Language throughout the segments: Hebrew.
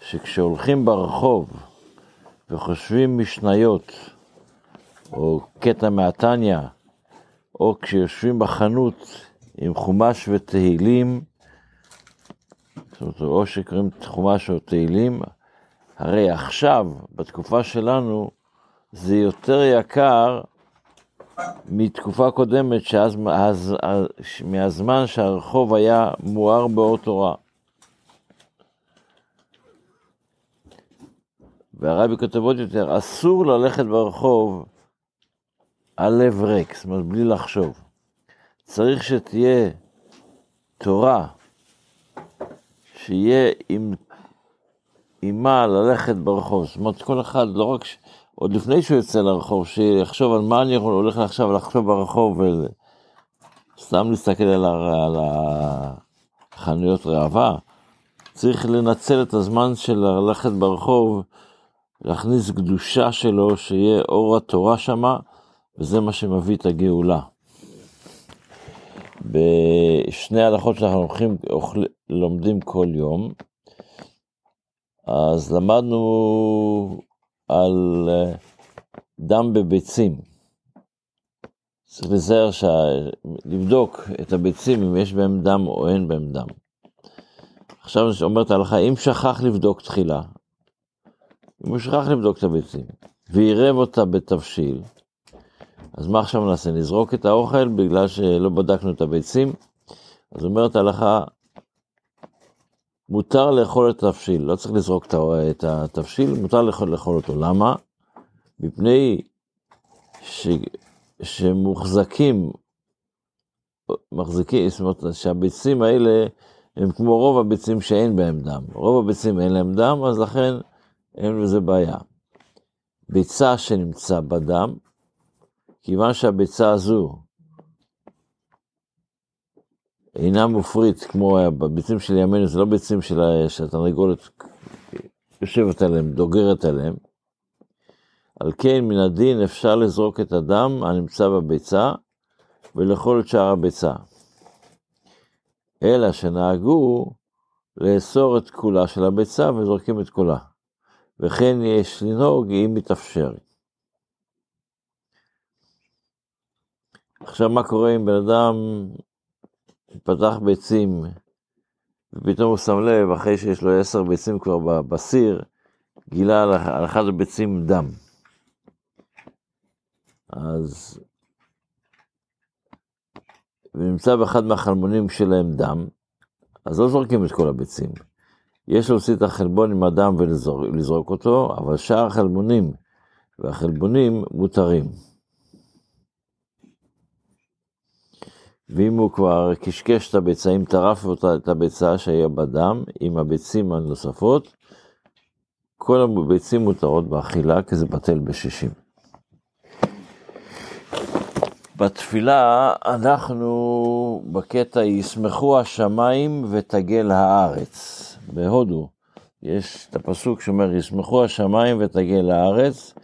שכשהולכים ברחוב וחושבים משניות, או קטע מהתניא, או כשיושבים בחנות עם חומש ותהילים, זאת אומרת, או שקוראים חומש או תהילים, הרי עכשיו, בתקופה שלנו, זה יותר יקר מתקופה קודמת, שאז, אז, אז, מהזמן שהרחוב היה מואר באור תורה. והרבי כותב עוד יותר, אסור ללכת ברחוב על לב ריק, זאת אומרת, בלי לחשוב. צריך שתהיה תורה, שיהיה עם, עם מה ללכת ברחוב. זאת אומרת, כל אחד, לא רק, ש... עוד לפני שהוא יוצא לרחוב, שיחשוב על מה אני יכול, הולך עכשיו לחשוב ברחוב, וסתם להסתכל על, ה... על החנויות ראווה. צריך לנצל את הזמן של ללכת ברחוב, להכניס קדושה שלו, שיהיה אור התורה שמה, וזה מה שמביא את הגאולה. בשני הלכות שאנחנו הולכים, אוכל, לומדים כל יום, אז למדנו על אה, דם בביצים. צריך לזהר, ש... לבדוק את הביצים אם יש בהם דם או אין בהם דם. עכשיו אומרת ההלכה, אם שכח לבדוק תחילה, אם הוא שכח לבדוק את הביצים, ועירב אותה בתבשיל, אז מה עכשיו נעשה? נזרוק את האוכל בגלל שלא בדקנו את הביצים? אז אומרת ההלכה, מותר לאכול את התבשיל, לא צריך לזרוק את התבשיל, מותר לאכול, לאכול אותו. למה? מפני ש, שמוחזקים, מחזיקים, זאת אומרת שהביצים האלה הם כמו רוב הביצים שאין בהם דם. רוב הביצים אין להם דם, אז לכן אין בזה בעיה. ביצה שנמצא בדם, כיוון שהביצה הזו אינה מופרית כמו בביצים של ימינו, זה לא ביצים של התרנגולת יושבת עליהם, דוגרת עליהם. על כן מן הדין אפשר לזרוק את הדם הנמצא בביצה ולאכול את שאר הביצה. אלא שנהגו לאסור את כולה של הביצה וזורקים את כולה. וכן יש לנהוג אם מתאפשר. עכשיו מה קורה אם בן אדם פתח ביצים, ופתאום הוא שם לב, אחרי שיש לו עשר ביצים כבר בסיר, גילה על אחד הביצים דם. אז... ונמצא באחד מהחלמונים שלהם דם, אז לא זורקים את כל הביצים. יש להוציא את החלבון עם הדם ולזרוק אותו, אבל שאר החלבונים והחלבונים מותרים. ואם הוא כבר קשקש את הביצה, אם טרף את הביצה שהיה בדם עם הביצים הנוספות, כל הביצים מותרות באכילה, כי זה בטל בשישים. בתפילה אנחנו בקטע ישמחו השמיים ותגל הארץ. בהודו יש את הפסוק שאומר ישמחו השמיים ותגל הארץ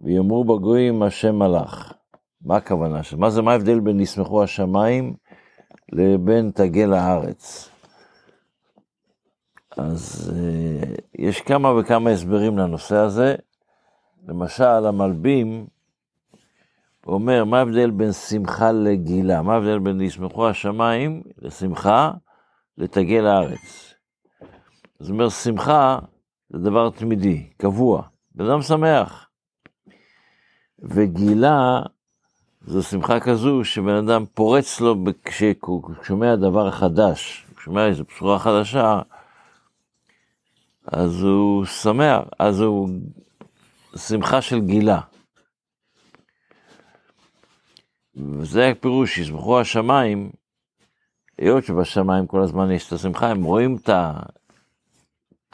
ויאמרו בגויים השם מלאך. מה הכוונה? מה זה, מה ההבדל בין ישמחו השמיים לבין תגל הארץ? אז אה, יש כמה וכמה הסברים לנושא הזה. למשל, המלבים אומר, מה ההבדל בין שמחה לגילה? מה ההבדל בין ישמחו השמיים לשמחה לתגל הארץ? זאת אומרת, שמחה זה דבר תמידי, קבוע, בן אדם שמח. וגילה זו שמחה כזו שבן אדם פורץ לו כשהוא שומע דבר חדש, הוא שומע איזו בשורה חדשה, אז הוא שמח, אז הוא שמחה של גילה. וזה הפירוש, ישמחו השמיים, היות שבשמיים כל הזמן יש את השמחה, הם רואים את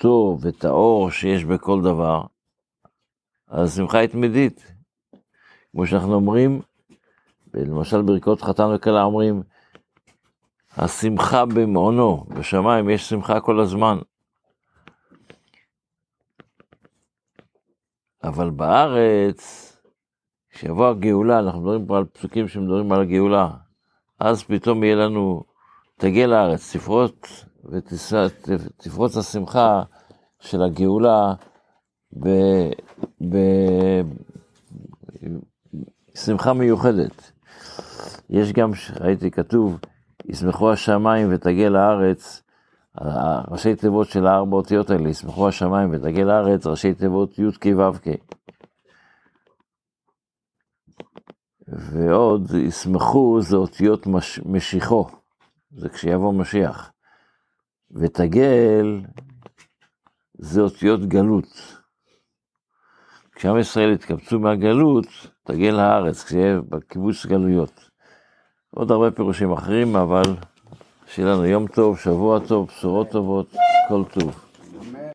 הטוב, את האור שיש בכל דבר, אז השמחה היא תמידית. כמו שאנחנו אומרים, למשל ברכות חתן וכלה אומרים, השמחה במעונו, בשמיים יש שמחה כל הזמן. אבל בארץ, כשיבוא הגאולה, אנחנו מדברים פה על פסוקים שמדברים על הגאולה, אז פתאום יהיה לנו, תגיע לארץ, ספרות ותפרוץ השמחה של הגאולה בשמחה מיוחדת. יש גם, ראיתי כתוב, ישמחו השמיים ותגיע לארץ, ראשי תיבות של הארבע אותיות האלה, ישמחו השמיים ותגיע לארץ, ראשי תיבות י"ק ו"ק. ועוד, ישמחו זה אותיות מש, משיחו, זה כשיבוא משיח. ותגל זה אותיות גלות. כשעם ישראל יתקבצו מהגלות, תגל הארץ, כשיהיה בקיבוץ גלויות. עוד הרבה פירושים אחרים, אבל שיהיה לנו יום טוב, שבוע טוב, בשורות טובות, כל טוב.